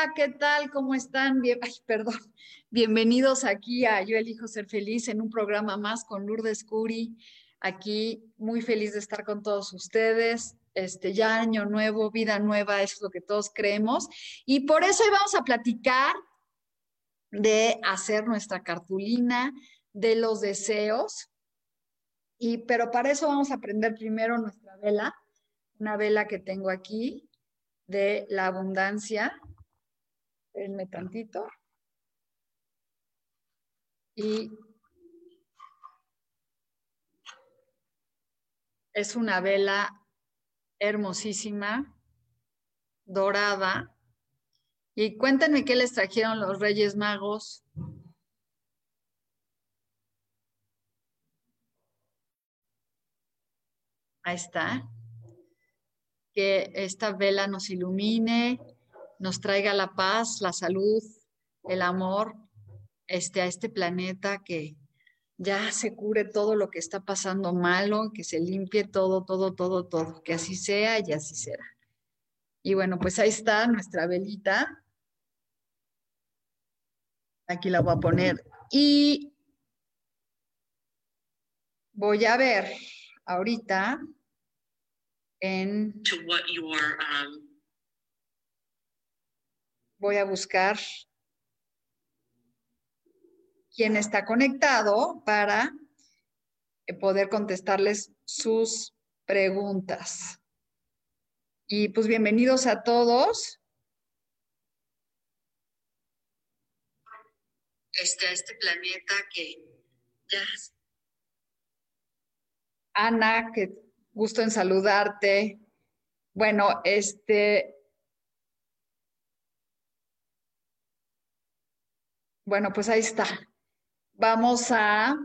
Hola, ¿qué tal? ¿Cómo están? Bien, ay, perdón. Bienvenidos aquí a Yo elijo ser feliz en un programa más con Lourdes Curi. Aquí muy feliz de estar con todos ustedes. Este ya año nuevo, vida nueva, es lo que todos creemos. Y por eso hoy vamos a platicar de hacer nuestra cartulina de los deseos. Y pero para eso vamos a aprender primero nuestra vela, una vela que tengo aquí, de la abundancia. Espérenme tantito. Y es una vela hermosísima, dorada. Y cuéntenme qué les trajeron los Reyes Magos. Ahí está que esta vela nos ilumine, nos traiga la paz, la salud, el amor este, a este planeta, que ya se cure todo lo que está pasando malo, que se limpie todo, todo, todo, todo, que así sea y así será. Y bueno, pues ahí está nuestra velita. Aquí la voy a poner. Y voy a ver ahorita en... voy a buscar quién está conectado para poder contestarles sus preguntas. Y pues bienvenidos a todos. Este, este planeta que ya... Ana, que gusto en saludarte. Bueno, este... Bueno, pues ahí está. Vamos a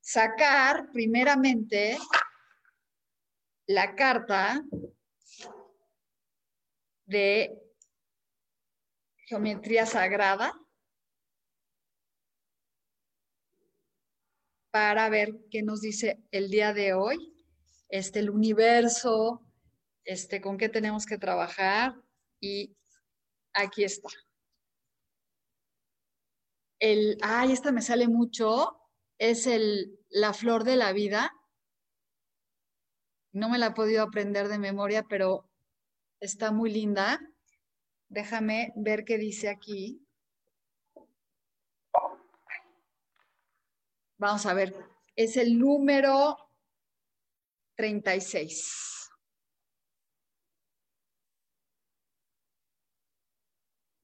sacar primeramente la carta de geometría sagrada para ver qué nos dice el día de hoy este, el universo, este, con qué tenemos que trabajar y aquí está. Ay, esta me sale mucho, es el, la flor de la vida. No me la he podido aprender de memoria, pero está muy linda. Déjame ver qué dice aquí. Vamos a ver, es el número 36.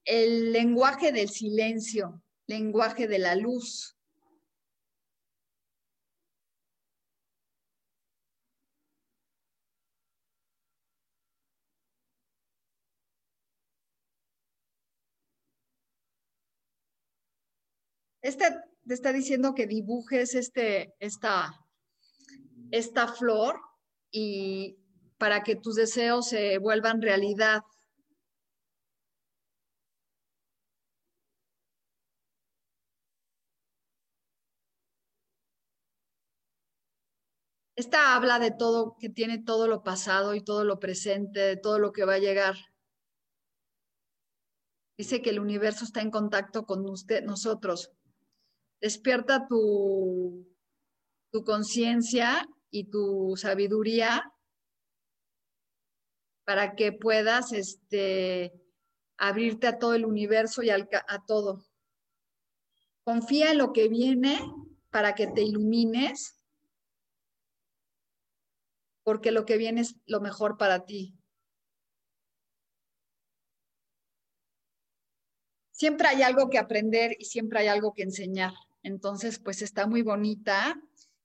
El lenguaje del silencio, lenguaje de la luz. Este te está diciendo que dibujes este, esta esta flor y para que tus deseos se vuelvan realidad. Esta habla de todo, que tiene todo lo pasado y todo lo presente, de todo lo que va a llegar. Dice que el universo está en contacto con usted, nosotros. Despierta tu, tu conciencia y tu sabiduría para que puedas este, abrirte a todo el universo y a todo. Confía en lo que viene para que te ilumines, porque lo que viene es lo mejor para ti. Siempre hay algo que aprender y siempre hay algo que enseñar. Entonces, pues está muy bonita.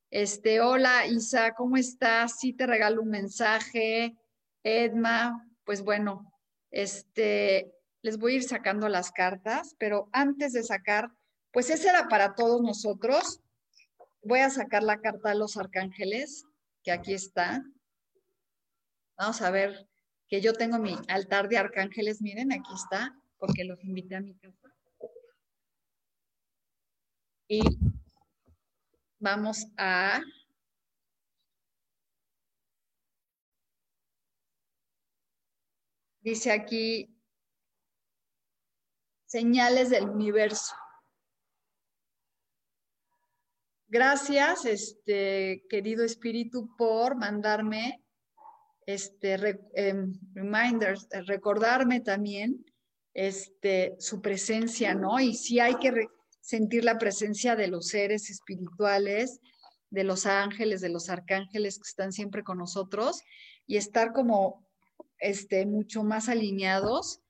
Este, hola Isa, ¿cómo estás? Sí te regalo un mensaje. Edma, pues bueno, este, les voy a ir sacando las cartas, pero antes de sacar, pues ese era para todos nosotros. Voy a sacar la carta de los arcángeles, que aquí está. Vamos a ver que yo tengo mi altar de arcángeles, miren, aquí está, porque los invité a mi casa. Y vamos a dice aquí señales del universo. Gracias, este querido espíritu, por mandarme este em, reminders, eh, recordarme también este su presencia, ¿no? Y si hay que sentir la presencia de los seres espirituales, de los ángeles, de los arcángeles que están siempre con nosotros y estar como este mucho más alineados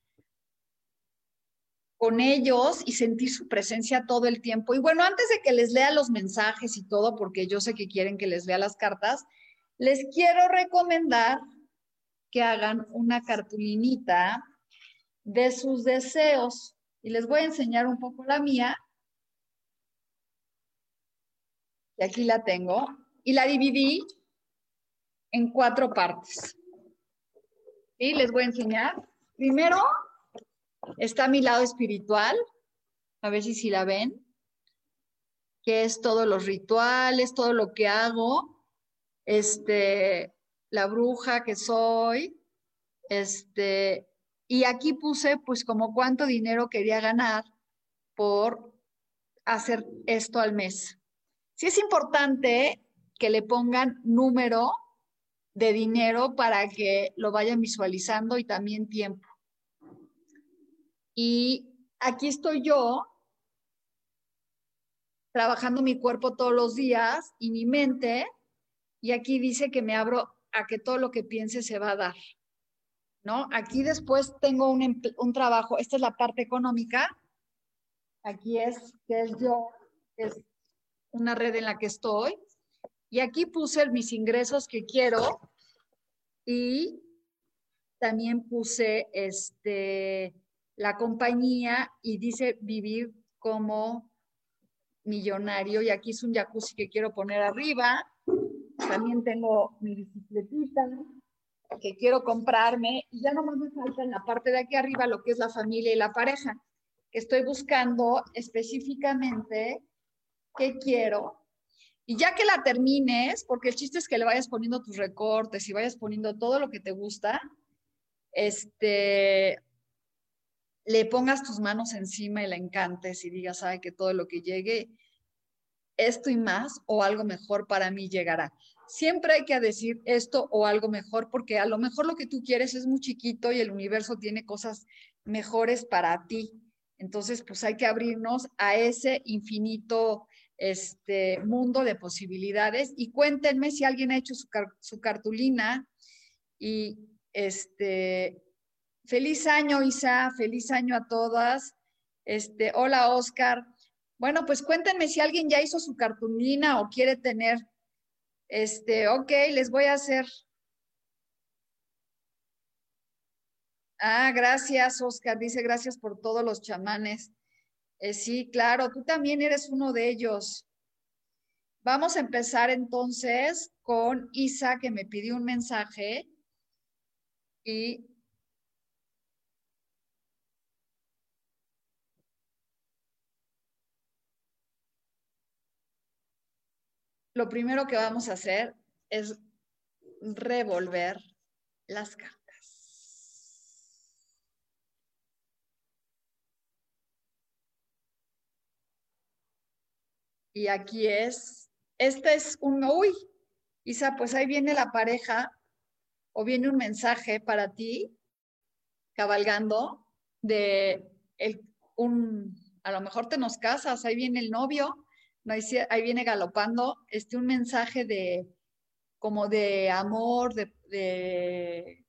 con ellos y sentir su presencia todo el tiempo. Y bueno, antes de que les lea los mensajes y todo, porque yo sé que quieren que les lea las cartas, les quiero recomendar que hagan una cartulinita de sus deseos. Y les voy a enseñar un poco la mía. Y aquí la tengo. Y la dividí en cuatro partes. Y les voy a enseñar. Primero, Está mi lado espiritual, a ver si, si la ven, que es todos los rituales, todo lo que hago, este, la bruja que soy, este, y aquí puse pues como cuánto dinero quería ganar por hacer esto al mes. Sí es importante que le pongan número de dinero para que lo vayan visualizando y también tiempo. Y aquí estoy yo trabajando mi cuerpo todos los días y mi mente, y aquí dice que me abro a que todo lo que piense se va a dar. ¿No? Aquí después tengo un, un trabajo, esta es la parte económica, aquí es que es yo, es una red en la que estoy, y aquí puse mis ingresos que quiero y también puse este la compañía y dice vivir como millonario y aquí es un jacuzzi que quiero poner arriba. También tengo mi bicicletita que quiero comprarme y ya no me falta en la parte de aquí arriba lo que es la familia y la pareja. Estoy buscando específicamente qué quiero. Y ya que la termines, porque el chiste es que le vayas poniendo tus recortes y vayas poniendo todo lo que te gusta, este, le pongas tus manos encima y la encantes y digas, sabe que todo lo que llegue, esto y más o algo mejor para mí llegará. Siempre hay que decir esto o algo mejor porque a lo mejor lo que tú quieres es muy chiquito y el universo tiene cosas mejores para ti. Entonces, pues hay que abrirnos a ese infinito este mundo de posibilidades y cuéntenme si alguien ha hecho su, su cartulina y este Feliz año, Isa, feliz año a todas. Este, hola, Oscar. Bueno, pues cuéntenme si alguien ya hizo su cartulina o quiere tener. Este, ok, les voy a hacer. Ah, gracias, Oscar. Dice gracias por todos los chamanes. Eh, sí, claro, tú también eres uno de ellos. Vamos a empezar entonces con Isa, que me pidió un mensaje. Y lo primero que vamos a hacer es revolver las cartas. Y aquí es, este es un, uy, Isa, pues ahí viene la pareja o viene un mensaje para ti, cabalgando. de un, a lo mejor te nos casas, ahí viene el novio, ahí viene galopando, este, un mensaje de, como de amor, de,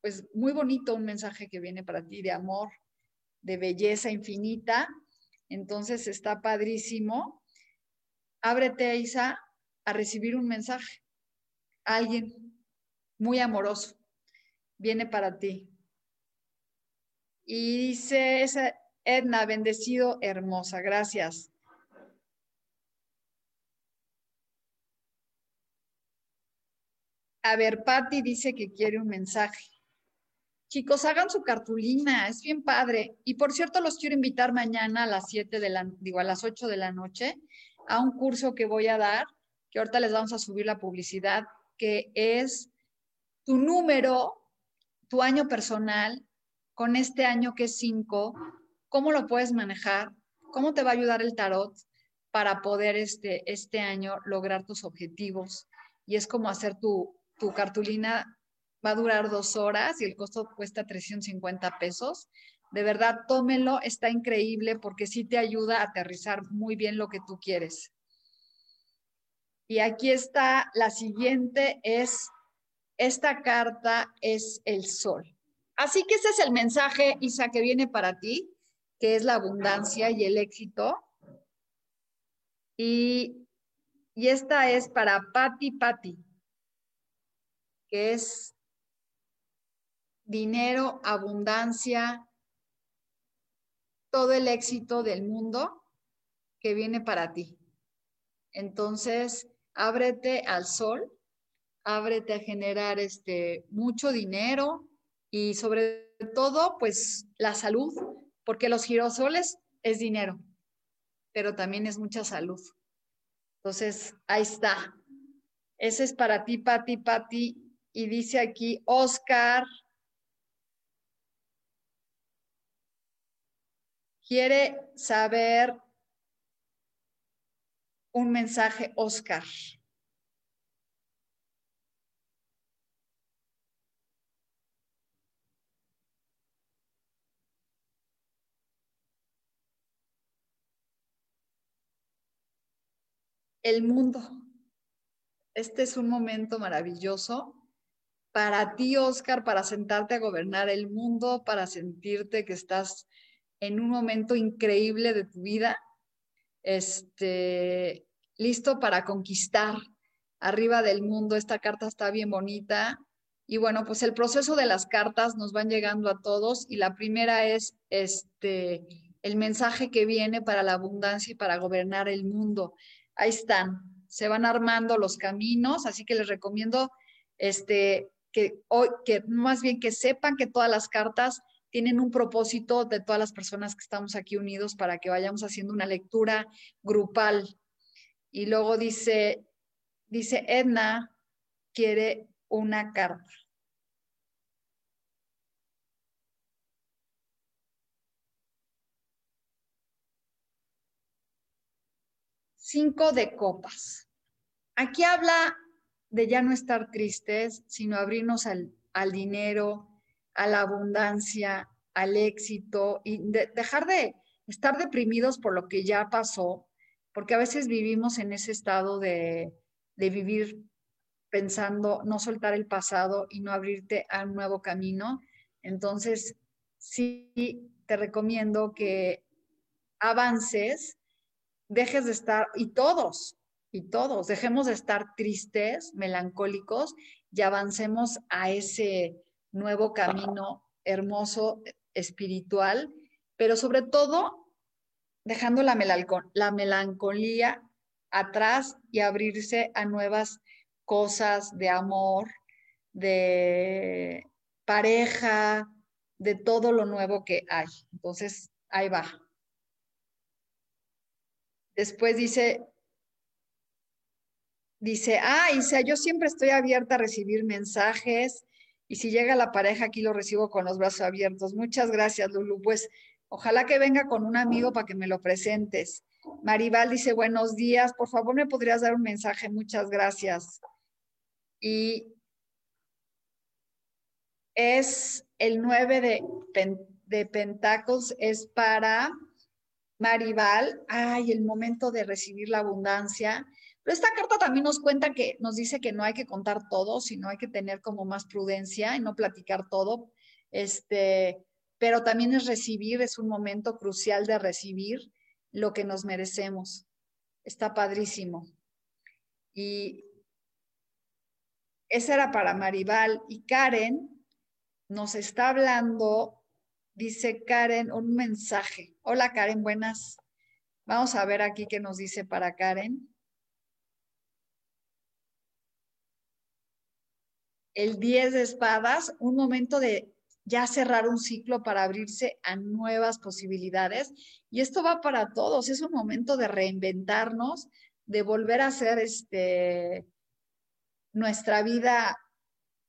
pues muy bonito un mensaje que viene para ti de amor, de belleza infinita. Entonces está padrísimo. Ábrete, Isa, a recibir un mensaje. Alguien muy amoroso viene para ti. Y dice esa Edna, bendecido, hermosa, gracias. A ver, Patti dice que quiere un mensaje. Chicos, hagan su cartulina, es bien padre. Y por cierto, los quiero invitar mañana a las 7 de la, digo, a las 8 de la noche a un curso que voy a dar, que ahorita les vamos a subir la publicidad, que es tu número, tu año personal, con este año que es 5, cómo lo puedes manejar, cómo te va a ayudar el tarot para poder este, este año lograr tus objetivos. Y es como hacer tu, tu cartulina va a durar dos horas y el costo cuesta 350 pesos. De verdad, tómelo, está increíble porque sí te ayuda a aterrizar muy bien lo que tú quieres. Y aquí está, la siguiente es, esta carta es el sol. Así que ese es el mensaje, Isa, que viene para ti, que es la abundancia y el éxito. Y, y esta es para Patti Patti que es dinero, abundancia, todo el éxito del mundo que viene para ti. Entonces, ábrete al sol, ábrete a generar este mucho dinero y sobre todo, pues la salud, porque los girosoles es dinero, pero también es mucha salud. Entonces, ahí está. Ese es para ti, Pati, Pati, y dice aquí Oscar. Quiere saber un mensaje, Oscar. El mundo. Este es un momento maravilloso para ti, Oscar, para sentarte a gobernar el mundo, para sentirte que estás en un momento increíble de tu vida, este, listo para conquistar arriba del mundo. Esta carta está bien bonita. Y bueno, pues el proceso de las cartas nos van llegando a todos y la primera es este el mensaje que viene para la abundancia y para gobernar el mundo. Ahí están, se van armando los caminos, así que les recomiendo este que, hoy, que más bien que sepan que todas las cartas tienen un propósito de todas las personas que estamos aquí unidos para que vayamos haciendo una lectura grupal. Y luego dice, dice Edna, quiere una carta. Cinco de copas. Aquí habla de ya no estar tristes, sino abrirnos al, dinero, a la abundancia, al éxito y dejar de estar deprimidos por lo que ya pasó, porque a veces vivimos en ese estado de, de vivir pensando no soltar el pasado y no abrirte a un nuevo camino. Entonces, sí te recomiendo que avances, dejes de estar, y todos, y todos, dejemos de estar tristes, melancólicos y avancemos a ese nuevo camino hermoso, espiritual, pero sobre todo dejando la, la melancolía atrás y abrirse a nuevas cosas de amor, de pareja, de todo lo nuevo que hay. Entonces, ahí va. Después dice, Dice, ah, Isa, yo siempre estoy abierta a recibir mensajes y si llega la pareja aquí lo recibo con los brazos abiertos. Muchas gracias, Lulu. Pues ojalá que venga con un amigo para que me lo presentes. Maribal dice, buenos días, por favor me podrías dar un mensaje, muchas gracias. Y es el 9 de, de Pentacles es para Maribal. Ay, el momento de recibir la abundancia. Pero esta carta también nos cuenta que nos dice que no hay que contar todo, sino hay que tener como más prudencia y no platicar todo. Este, pero también es recibir, es un momento crucial de recibir lo que nos merecemos. Está padrísimo. Y esa era para Maribal. Y Karen nos está hablando, dice Karen, un mensaje. Hola Karen, buenas. Vamos a ver aquí qué nos dice para Karen. El 10 de espadas, un momento de ya cerrar un ciclo para abrirse a nuevas posibilidades. Y esto va para todos, es un momento de reinventarnos, de volver a hacer este, nuestra vida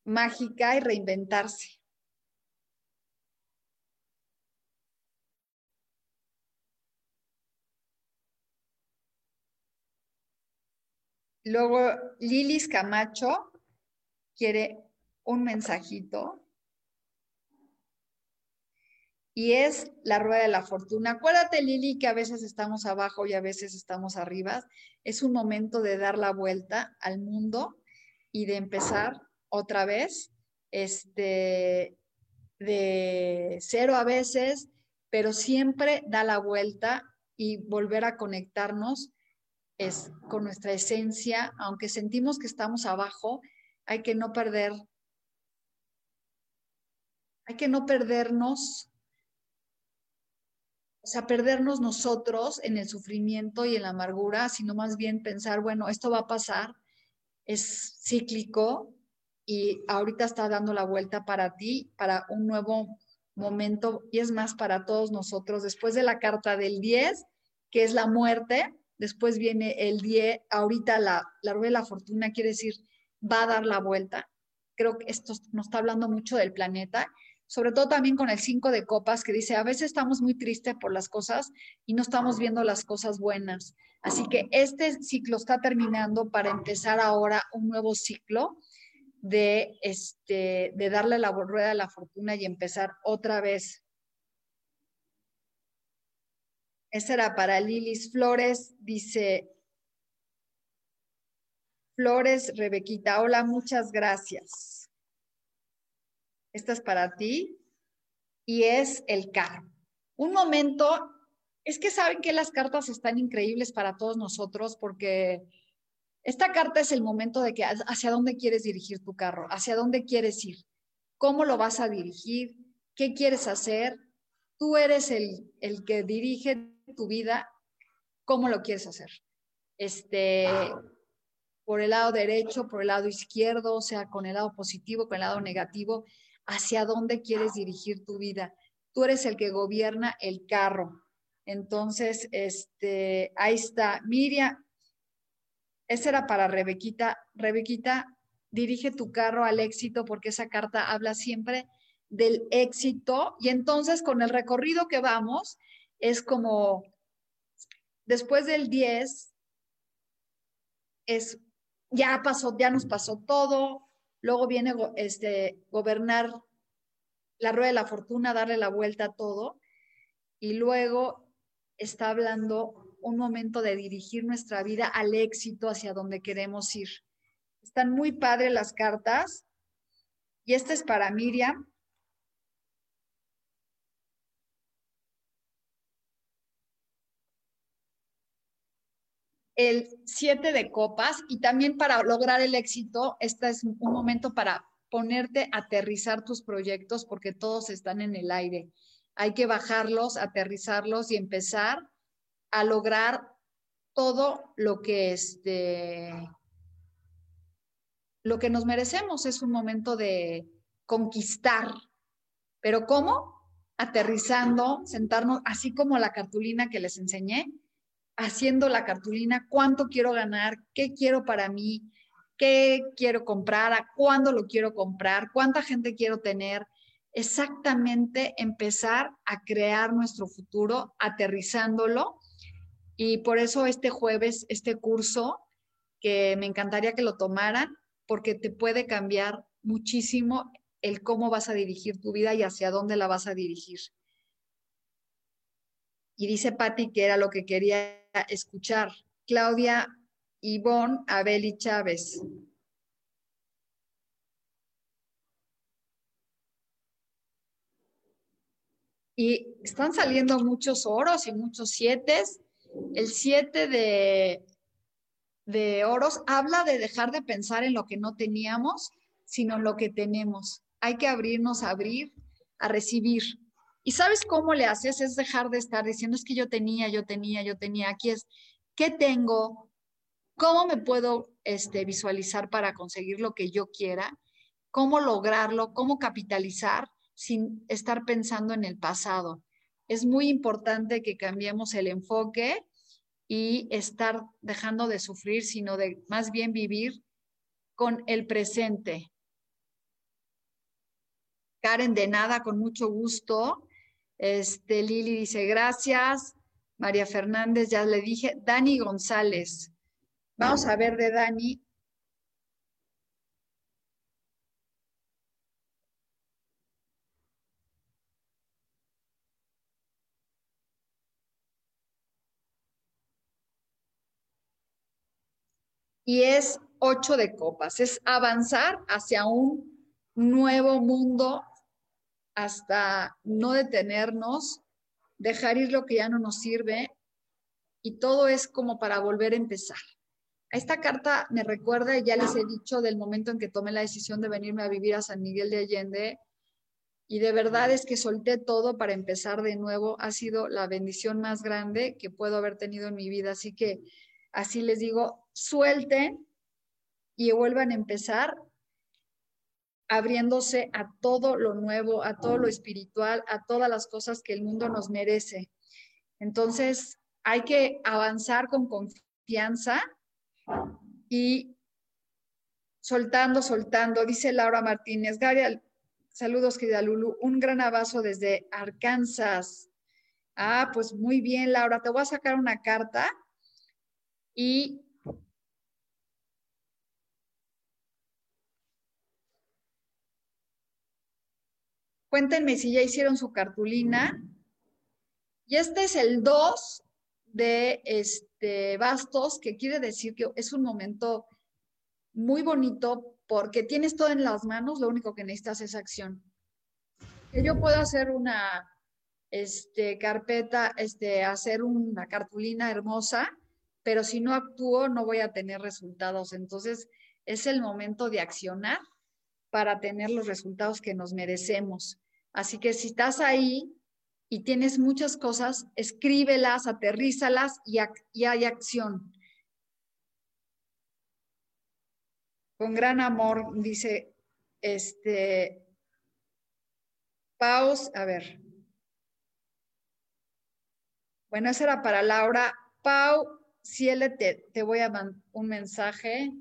mágica y reinventarse. Luego, Lilis Camacho quiere un mensajito y es la rueda de la fortuna. Acuérdate, Lili, que a veces estamos abajo y a veces estamos arriba. Es un momento de dar la vuelta al mundo y de empezar otra vez, este, de cero a veces, pero siempre da la vuelta y volver a conectarnos es con nuestra esencia, aunque sentimos que estamos abajo, hay que no perder, hay que no perdernos o sea, perdernos nosotros en el sufrimiento y en la amargura, sino más bien pensar, bueno, esto va a pasar, es cíclico y ahorita está dando la vuelta para ti, para un nuevo momento y es más para todos nosotros. Después de la carta del 10, que es la muerte, después viene el 10, ahorita la, la rueda de la fortuna quiere decir, va a dar la vuelta. Creo que esto nos está hablando mucho del planeta sobre todo también con el 5 de copas que dice, a veces estamos muy tristes por las cosas y no estamos viendo las cosas buenas. Así que este ciclo está terminando para empezar ahora un nuevo ciclo de, este, de darle la rueda a la fortuna y empezar otra vez. Esa era para Lilis Flores, dice Flores Rebequita. Hola, muchas gracias. Esta es para ti y es el carro. Un momento, es que saben que las cartas están increíbles para todos nosotros porque esta carta es el momento de que hacia dónde quieres dirigir tu carro, hacia dónde quieres ir, cómo lo vas a dirigir, qué quieres hacer. Tú eres el, el que dirige tu vida, cómo lo quieres hacer. Este, por el lado derecho, por el lado izquierdo, o sea, con el lado positivo, con el lado negativo hacia dónde quieres dirigir tu vida. Tú eres el que gobierna el carro. Entonces, este, ahí está. Miriam, esa era para Rebequita. Rebequita, dirige tu carro al éxito porque esa carta habla siempre del éxito. Y entonces, con el recorrido que vamos, es como, después del 10, es, ya pasó, ya nos pasó todo, Luego viene este, gobernar la rueda de la fortuna, darle la vuelta a todo. Y luego está hablando un momento de dirigir nuestra vida al éxito hacia donde queremos ir. Están muy padres las cartas. Y esta es para Miriam. El siete de copas y también para lograr el éxito, este es un momento para ponerte, aterrizar tus proyectos porque todos están en el aire. Hay que bajarlos, aterrizarlos y empezar a lograr todo lo que este lo que nos merecemos es un momento de conquistar. Pero ¿cómo? Aterrizando, sentarnos, así como la cartulina que les enseñé, haciendo la cartulina, cuánto quiero ganar, qué quiero para mí, qué quiero comprar, a cuándo lo quiero comprar, cuánta gente quiero tener. Exactamente empezar a crear nuestro futuro, aterrizándolo. Y por eso este jueves, este curso, que me encantaría que lo tomaran, porque te puede cambiar muchísimo el cómo vas a dirigir tu vida y hacia dónde la vas a dirigir. Y dice Patti que era lo que quería escuchar. Claudia Ivonne Abeli Chávez. Y están saliendo muchos oros y muchos siete. El siete de, de oros habla de dejar de pensar en lo que no teníamos, sino en lo que tenemos. Hay que abrirnos a abrir, a recibir. ¿Y sabes cómo le haces? Es dejar de estar diciendo, es que yo tenía, yo tenía, yo tenía. Aquí es, ¿qué tengo? ¿Cómo me puedo este, visualizar para conseguir lo que yo quiera? ¿Cómo lograrlo? ¿Cómo capitalizar? sin estar pensando en el pasado. Es muy importante que cambiemos el enfoque y estar dejando de sufrir, sino de más bien vivir con el presente. Karen, de nada, con mucho gusto. Este, Lili dice, gracias. María Fernández, ya le dije. Dani González. Vamos a ver de Dani. y es ocho de copas, es avanzar hacia un nuevo mundo hasta no detenernos, dejar ir lo que ya no nos sirve y todo es como para volver a empezar. Esta carta me recuerda, ya les he dicho, del momento en que tomé la decisión de venirme a vivir a San Miguel de Allende y de verdad es que solté todo para empezar de nuevo. Ha sido la bendición más grande que puedo haber tenido en mi vida. Así que así les digo, suelten y vuelvan a empezar abriéndose a todo lo nuevo, a todo lo espiritual, a todas las cosas que el mundo nos merece. Entonces, hay que avanzar con confianza y soltando, soltando. Dice Laura Martínez, Gary, saludos querida Lulu, un gran abrazo desde Arkansas. Ah, pues muy bien, Laura, te voy a sacar una carta y cuéntenme si ya hicieron su cartulina. Y este es el 2 de este bastos, que quiere decir que es un momento muy bonito porque tienes todo en las manos, lo único que necesitas es acción. Yo puedo hacer una este, carpeta, este, hacer una cartulina hermosa, pero si no actúo no voy a tener resultados. Entonces es el momento de accionar para tener los resultados que nos merecemos. Así que si estás ahí y tienes muchas cosas, escríbelas, aterrízalas y, hay acción. Con gran amor, dice este Paus, a ver. Bueno, esa era para Laura. Pau, Ciele, te, te voy a mandar un mensaje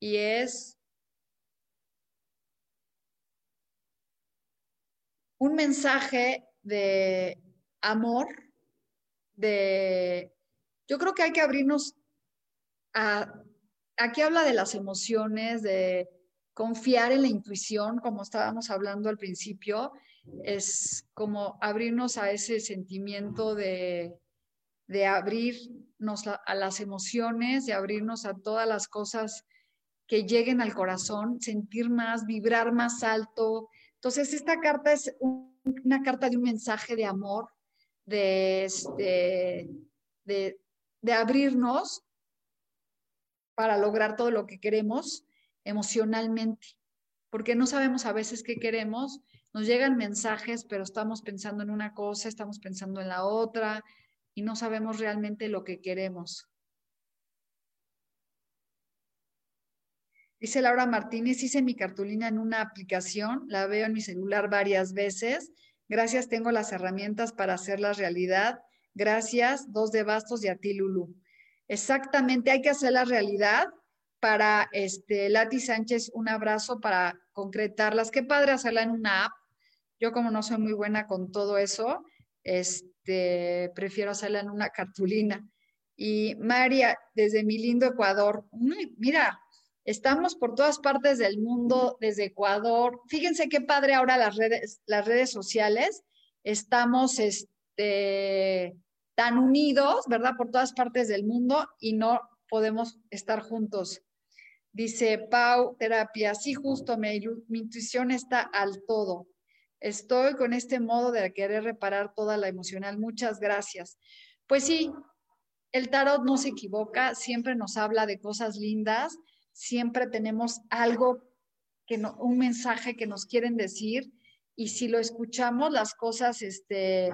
y es un mensaje de amor, de... Yo creo que hay que abrirnos a... Aquí habla de las emociones, de confiar en la intuición, como estábamos hablando al principio, es como abrirnos a ese sentimiento de, de abrirnos a las emociones, de abrirnos a todas las cosas que lleguen al corazón, sentir más, vibrar más alto. Entonces, esta carta es una carta de un mensaje de amor, de, este, de, de abrirnos para lograr todo lo que queremos emocionalmente, porque no sabemos a veces qué queremos, nos llegan mensajes, pero estamos pensando en una cosa, estamos pensando en la otra, y no sabemos realmente lo que queremos. Dice Laura Martínez, hice mi cartulina en una aplicación, la veo en mi celular varias veces. Gracias, tengo las herramientas para hacerla realidad. Gracias, dos de bastos y a ti, Lulu. Exactamente, hay que hacer la realidad para este Lati Sánchez, un abrazo para concretarlas. Qué padre hacerla en una app. Yo como no soy muy buena con todo eso, este, prefiero hacerla en una cartulina. Y María, desde mi lindo Ecuador, mira, Estamos por todas partes del mundo, desde Ecuador. Fíjense qué padre ahora las redes, las redes sociales. Estamos este, tan unidos, ¿verdad? Por todas partes del mundo y no podemos estar juntos. Dice Pau, terapia, sí, justo, mi, mi intuición está al todo. Estoy con este modo de querer reparar toda la emocional. Muchas gracias. Pues sí, el tarot no se equivoca, siempre nos habla de cosas lindas, siempre tenemos algo, que no, un mensaje que nos quieren decir y si lo escuchamos las cosas este,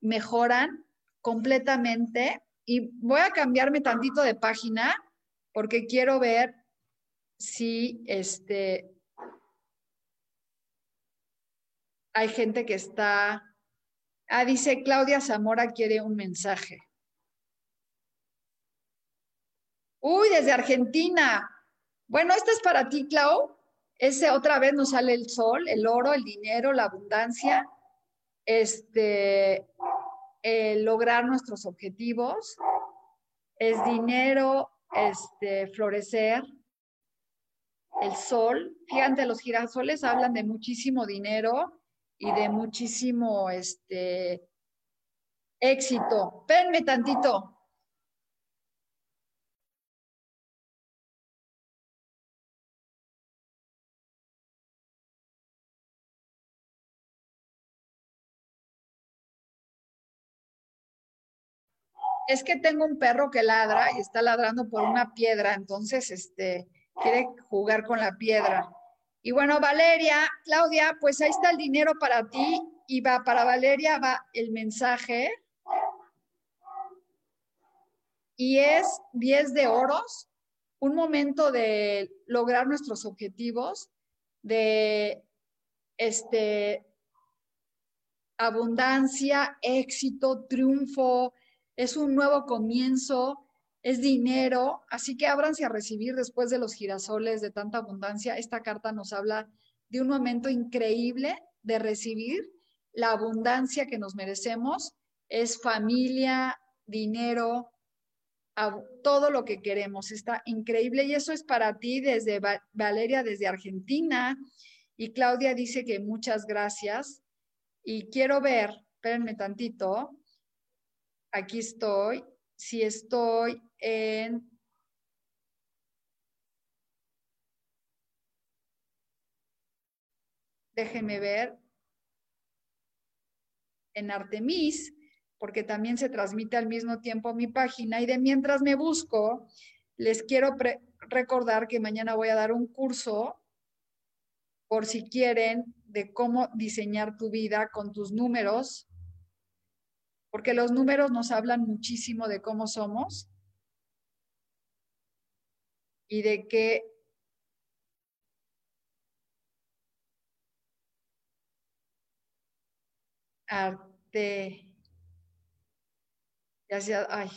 mejoran completamente. Y voy a cambiarme tantito de página porque quiero ver si este, hay gente que está... Ah, dice Claudia Zamora quiere un mensaje. Uy, desde Argentina. Bueno, esta es para ti, Clau. Ese otra vez nos sale el sol, el oro, el dinero, la abundancia, este, lograr nuestros objetivos, es dinero, este, florecer, el sol. Fíjate, los girasoles hablan de muchísimo dinero, y de muchísimo este, éxito. Espérenme tantito. Es que tengo un perro que ladra y está ladrando por una piedra, entonces este quiere jugar con la piedra. Y bueno, Valeria, Claudia, pues ahí está el dinero para ti y va para Valeria va el mensaje. Y es 10 de oros, un momento de lograr nuestros objetivos, de este abundancia, éxito, triunfo, es un nuevo comienzo, es dinero, así que ábranse a recibir después de los girasoles de tanta abundancia. Esta carta nos habla de un momento increíble de recibir la abundancia que nos merecemos. Es familia, dinero, todo lo que queremos. Está increíble y eso es para ti desde Valeria, desde Argentina. Y Claudia dice que muchas gracias. Y quiero ver, espérenme tantito, aquí estoy, si estoy en déjenme ver, en Artemis, porque también se transmite al mismo tiempo mi página. Y de mientras me busco, les quiero recordar que mañana voy a dar un curso, por si quieren, de cómo diseñar tu vida con tus números porque los números nos hablan muchísimo de cómo somos y de qué arte, ya ay,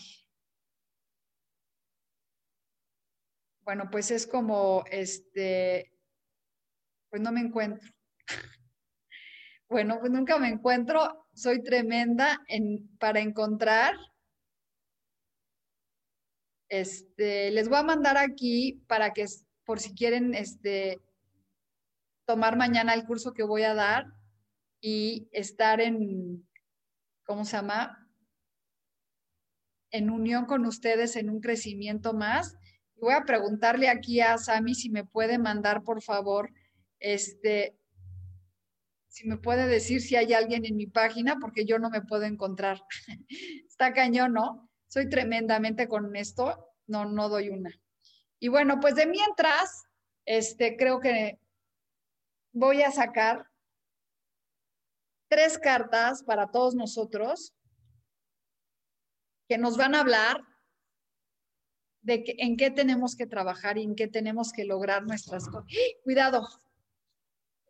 bueno, pues es como, este, pues no me encuentro. Bueno, pues nunca me encuentro, soy tremenda en, para encontrar. Este, les voy a mandar aquí para que, por si quieren, este, tomar mañana el curso que voy a dar y estar en, ¿cómo se llama? En unión con ustedes en un crecimiento más. Voy a preguntarle aquí a Sami si me puede mandar, por favor, este, si me puede decir si hay alguien en mi página, porque yo no me puedo encontrar. Está cañón, ¿no? Soy tremendamente con esto, no, no doy una. Y bueno, pues de mientras, este, creo que voy a sacar tres cartas para todos nosotros que nos van a hablar de que, en qué tenemos que trabajar y en qué tenemos que lograr nuestras cosas. ¡Ah! Cuidado.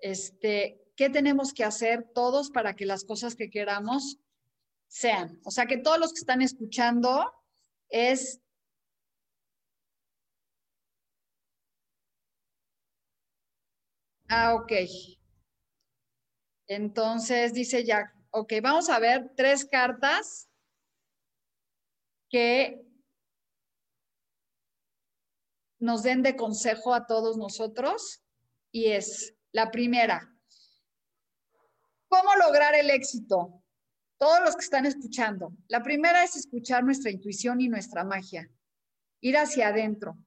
Este, ¿Qué tenemos que hacer todos para que las cosas que queramos sean? O sea, que todos los que están escuchando es Ah, ok. Entonces dice Jack, ok, vamos a ver tres cartas que nos den de consejo a todos nosotros y es la primera. ¿Cómo lograr el éxito? Todos los que están escuchando. La primera es escuchar nuestra intuición y nuestra magia. Ir hacia adentro.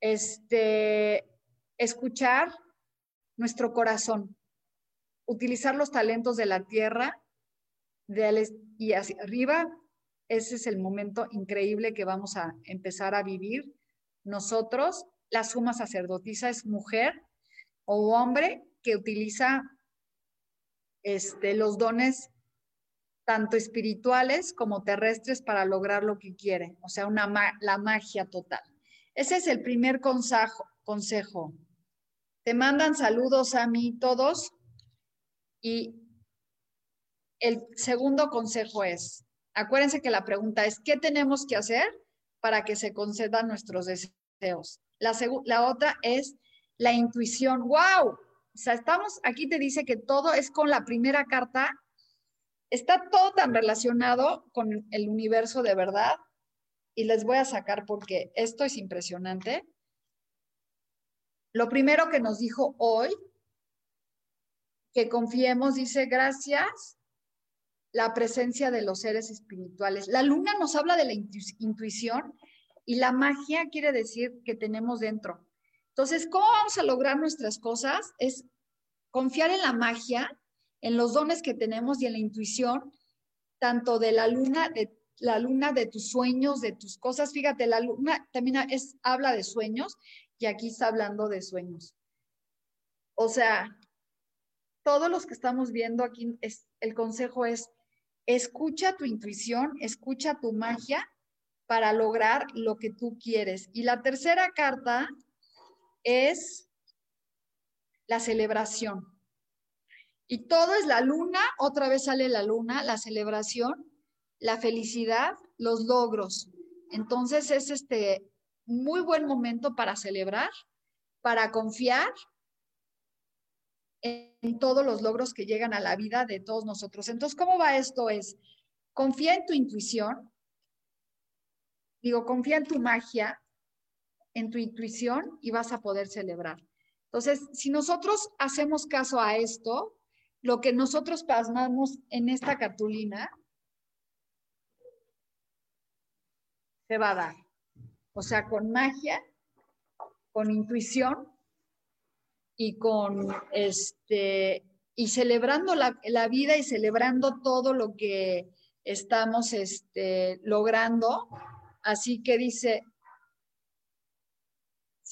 Este, escuchar nuestro corazón. Utilizar los talentos de la tierra y hacia arriba. Ese es el momento increíble que vamos a empezar a vivir nosotros. La suma sacerdotisa es mujer o hombre que utiliza este, los dones tanto espirituales como terrestres para lograr lo que quiere, o sea, una la magia total. Ese es el primer consejo, consejo. Te mandan saludos a mí todos y el segundo consejo es, acuérdense que la pregunta es, ¿qué tenemos que hacer para que se concedan nuestros deseos? La, la otra es la intuición. ¡Wow! O sea, estamos, aquí te dice que todo es con la primera carta, está todo tan relacionado con el universo de verdad. Y les voy a sacar porque esto es impresionante. Lo primero que nos dijo hoy, que confiemos, dice, gracias, la presencia de los seres espirituales. La luna nos habla de la intuición y la magia quiere decir que tenemos dentro. Entonces, ¿cómo vamos a lograr nuestras cosas? Es confiar en la magia, en los dones que tenemos y en la intuición, tanto de la luna, de la luna de tus sueños, de tus cosas. Fíjate, la luna también es, habla de sueños y aquí está hablando de sueños. O sea, todos los que estamos viendo aquí, el consejo es, escucha tu intuición, escucha tu magia para lograr lo que tú quieres. Y la tercera carta es la celebración. Y todo es la luna, otra vez sale la luna, la celebración, la felicidad, los logros. Entonces es este muy buen momento para celebrar, para confiar en todos los logros que llegan a la vida de todos nosotros. Entonces, ¿cómo va esto? Es, confía en tu intuición, digo, confía en tu magia, en tu intuición y vas a poder celebrar. Entonces, si nosotros hacemos caso a esto, lo que nosotros pasmamos en esta cartulina se va a dar. O sea, con magia, con intuición y con este y celebrando la, la vida y celebrando todo lo que estamos este, logrando. Así que dice,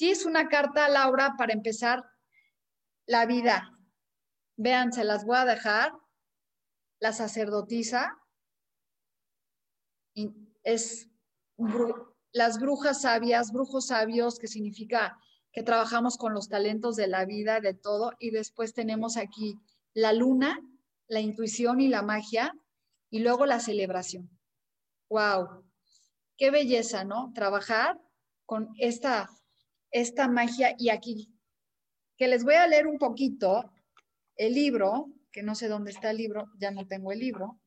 Sí, es una carta, Laura, para empezar la vida. Vean, se las voy a dejar. La sacerdotisa es las brujas sabias, brujos sabios, que significa que trabajamos con los talentos de la vida, de todo. Y después tenemos aquí la luna, la intuición y la magia, y luego la celebración. ¡Wow! Qué belleza, ¿no? Trabajar con esta esta magia y aquí, que les voy a leer un poquito el libro, que no sé dónde está el libro, ya no tengo el libro,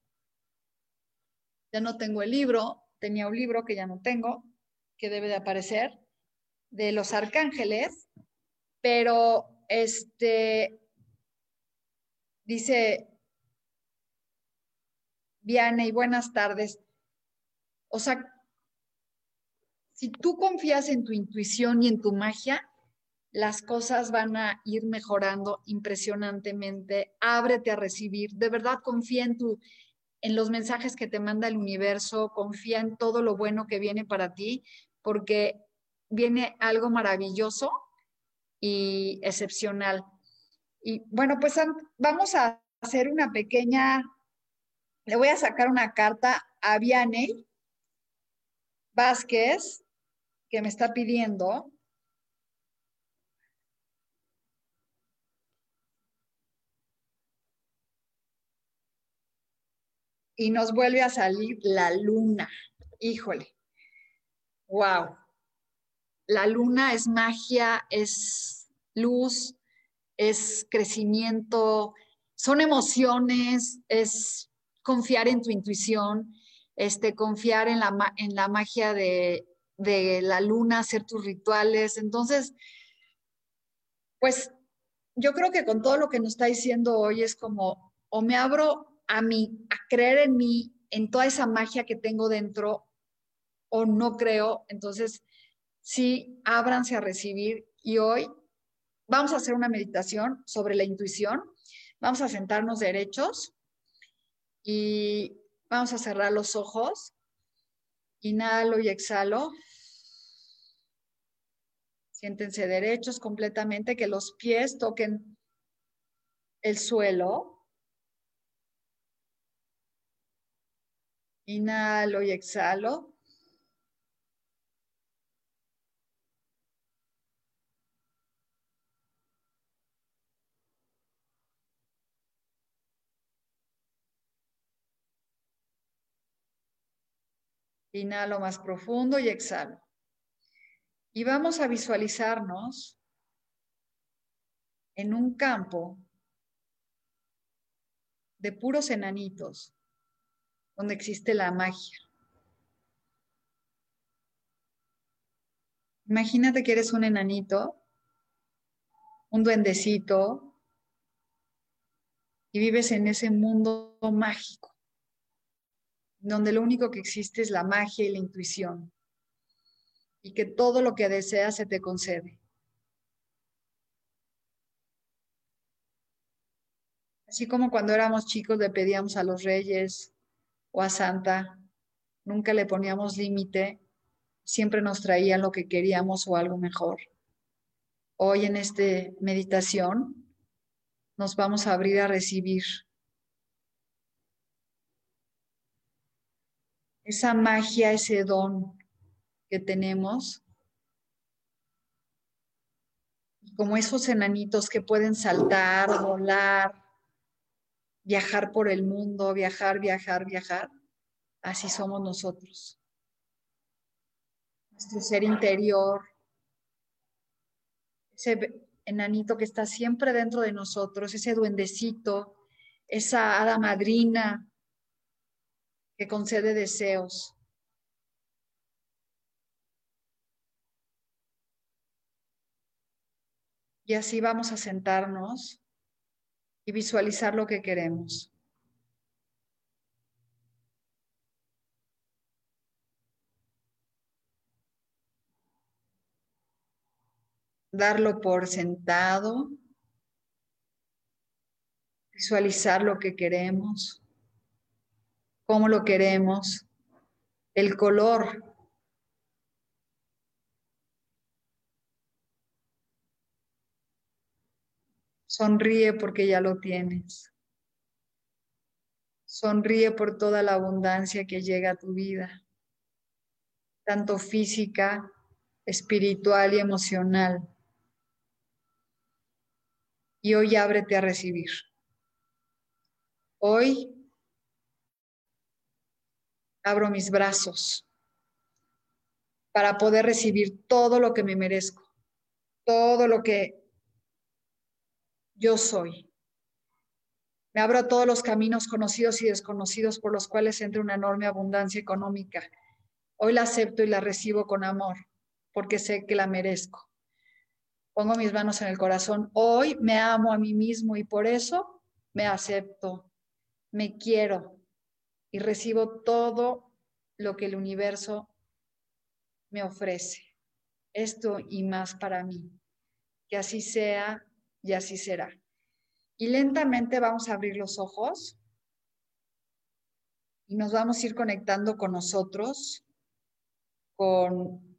ya no tengo el libro, tenía un libro que ya no tengo, que debe de aparecer, de los arcángeles, pero este, dice, Viane, y buenas tardes. O sea, si tú confías en tu intuición y en tu magia, las cosas van a ir mejorando impresionantemente. Ábrete a recibir. De verdad, confía en tu en los mensajes que te manda el universo, confía en todo lo bueno que viene para ti, porque viene algo maravilloso y excepcional. Y bueno, pues vamos a hacer una pequeña, le voy a sacar una carta a Vianey Vázquez, que me está pidiendo y nos vuelve a salir la luna. Híjole, wow. La luna es magia, es luz, es crecimiento, son emociones, es confiar en tu intuición, este, confiar en la, en la magia de de la luna, hacer tus rituales. Entonces, pues yo creo que con todo lo que nos está diciendo hoy es como, o me abro a mí, a creer en mí, en toda esa magia que tengo dentro, o no creo. Entonces, sí, ábranse a recibir. Y hoy vamos a hacer una meditación sobre la intuición. Vamos a sentarnos derechos y vamos a cerrar los ojos. Inhalo y exhalo. Siéntense derechos completamente, que los pies toquen el suelo. Inhalo y exhalo. Inhalo más profundo y exhalo. Y vamos a visualizarnos en un campo de puros enanitos, donde existe la magia. Imagínate que eres un enanito, un duendecito, y vives en ese mundo mágico, donde lo único que existe es la magia y la intuición y que todo lo que deseas se te concede. Así como cuando éramos chicos le pedíamos a los reyes o a Santa, nunca le poníamos límite, siempre nos traían lo que queríamos o algo mejor. Hoy en esta meditación nos vamos a abrir a recibir esa magia, ese don que tenemos, como esos enanitos que pueden saltar, volar, viajar por el mundo, viajar, viajar, viajar, así somos nosotros. Nuestro ser interior, ese enanito que está siempre dentro de nosotros, ese duendecito, esa hada madrina que concede deseos. Y así vamos a sentarnos y visualizar lo que queremos. Darlo por sentado, visualizar lo que queremos, cómo lo queremos, el color Sonríe porque ya lo tienes. Sonríe por toda la abundancia que llega a tu vida, tanto física, espiritual y emocional. Y hoy ábrete a recibir. Hoy abro mis brazos para poder recibir todo lo que me merezco, todo lo que yo soy. Me abro a todos los caminos conocidos y desconocidos por los cuales entra una enorme abundancia económica. Hoy la acepto y la recibo con amor, porque sé que la merezco. Pongo mis manos en el corazón. Hoy me amo a mí mismo y por eso me acepto, me quiero y recibo todo lo que el universo me ofrece. Esto y más para mí. Que así sea y así será. Y lentamente vamos a abrir los ojos y nos vamos a ir conectando con nosotros, con,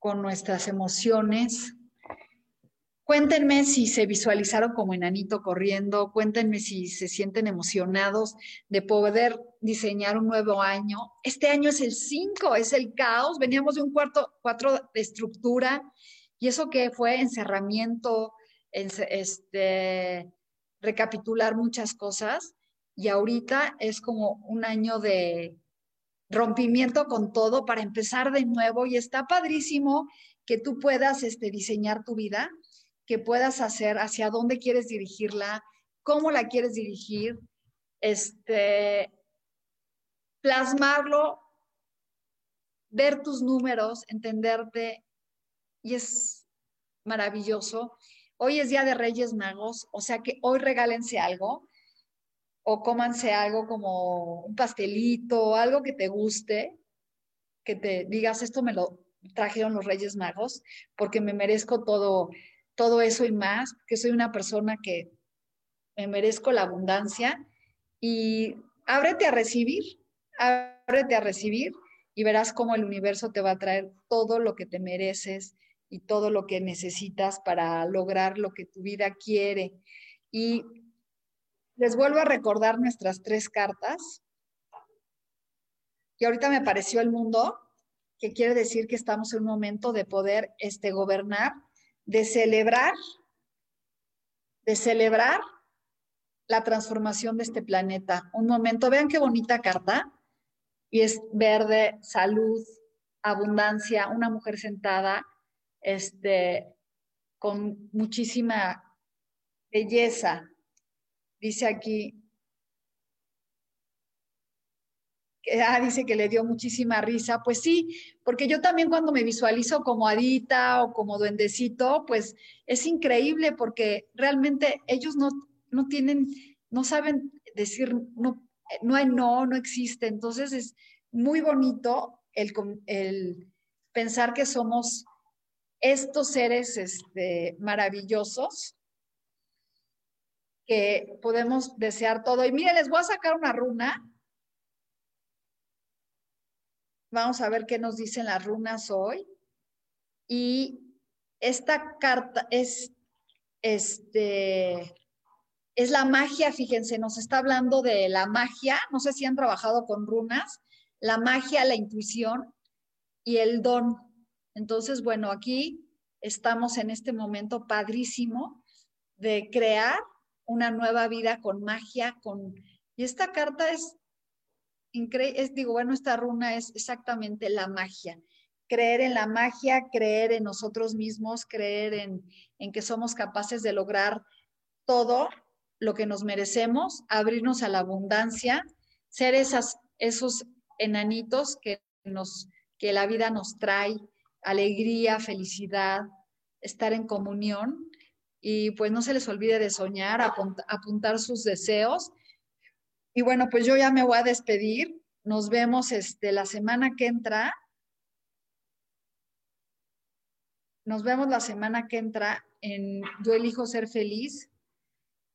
con nuestras emociones. Cuéntenme si se visualizaron como enanito corriendo, cuéntenme si se sienten emocionados de poder diseñar un nuevo año. Este año es el 5, es el caos, veníamos de un cuarto, cuatro de estructura y eso que fue encerramiento, este, recapitular muchas cosas y ahorita es como un año de rompimiento con todo para empezar de nuevo y está padrísimo que tú puedas este, diseñar tu vida, que puedas hacer hacia dónde quieres dirigirla, cómo la quieres dirigir, este, plasmarlo ver tus números, entenderte, y es maravilloso. Hoy es Día de Reyes Magos, o sea que hoy regálense algo o cómanse algo como un pastelito, algo que te guste, que te digas, esto me lo trajeron los Reyes Magos, porque me merezco todo, todo eso y más, que soy una persona que me merezco la abundancia y ábrete a recibir, ábrete a recibir y verás cómo el universo te va a traer todo lo que te mereces y todo lo que necesitas para lograr lo que tu vida quiere. Y les vuelvo a recordar nuestras tres cartas. Y ahorita me apareció el mundo, que quiere decir que estamos en un momento de poder este, gobernar, de celebrar, de celebrar la transformación de este planeta. Un momento, vean qué bonita carta. Y es verde, salud, abundancia, una mujer sentada, este, con muchísima belleza. Dice aquí, ah, dice que le dio muchísima risa. Pues sí, porque yo también cuando me visualizo como adita o como duendecito, pues es increíble porque realmente ellos no, no tienen, no saben decir, no, no hay no, no existe. Entonces es muy bonito el, pensar que somos estos seres este, maravillosos que podemos desear todo. Y mire, les voy a sacar una runa. Vamos a ver qué nos dicen las runas hoy. Y esta carta es, este, es la magia, fíjense, nos está hablando de la magia. No sé si han trabajado con runas. La magia, la intuición y el don. Entonces, bueno, aquí estamos en este momento padrísimo de crear una nueva vida con magia, con... Y esta carta es digo, bueno, esta runa es exactamente la magia. Creer en la magia, creer en nosotros mismos, creer en, en que somos capaces de lograr todo lo que nos merecemos, abrirnos a la abundancia, ser esas, esos enanitos que, nos, que la vida nos trae, alegría, felicidad, estar en comunión y pues no se les olvide de soñar, apuntar sus deseos. Y bueno, pues yo ya me voy a despedir. Nos vemos este, la semana que entra. Nos vemos la semana que entra en Yo elijo ser feliz.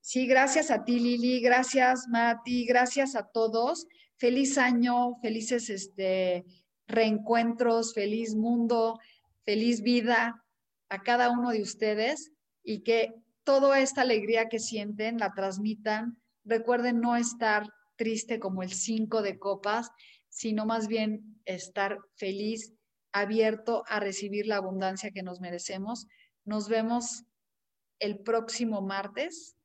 Sí, gracias a ti, Lili, gracias, Mati, gracias a todos. Feliz año, felices este, reencuentros, feliz mundo, feliz vida a cada uno de ustedes y que toda esta alegría que sienten la transmitan. Recuerden no estar triste como el cinco de copas, sino más bien estar feliz, abierto a recibir la abundancia que nos merecemos. Nos vemos el próximo martes,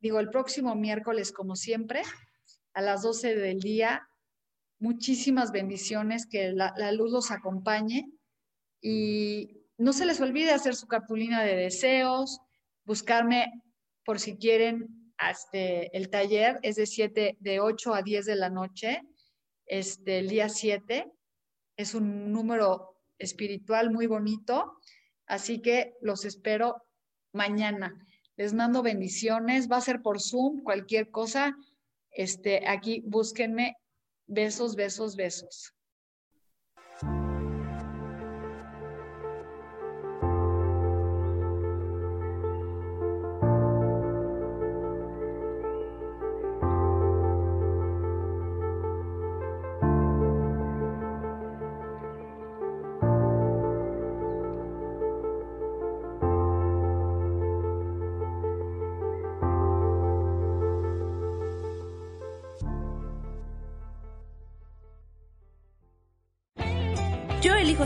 digo el próximo miércoles como siempre, a las 12 del día. Muchísimas bendiciones, que la, la luz los acompañe y no se les olvide hacer su cartulina de deseos, buscarme por si quieren este, el taller, es de 7, de 8 a 10 de la noche, este, el día 7. Es un número espiritual muy bonito, así que los espero mañana. Les mando bendiciones, va a ser por Zoom, cualquier cosa, este, aquí búsquenme. Besos, besos, besos.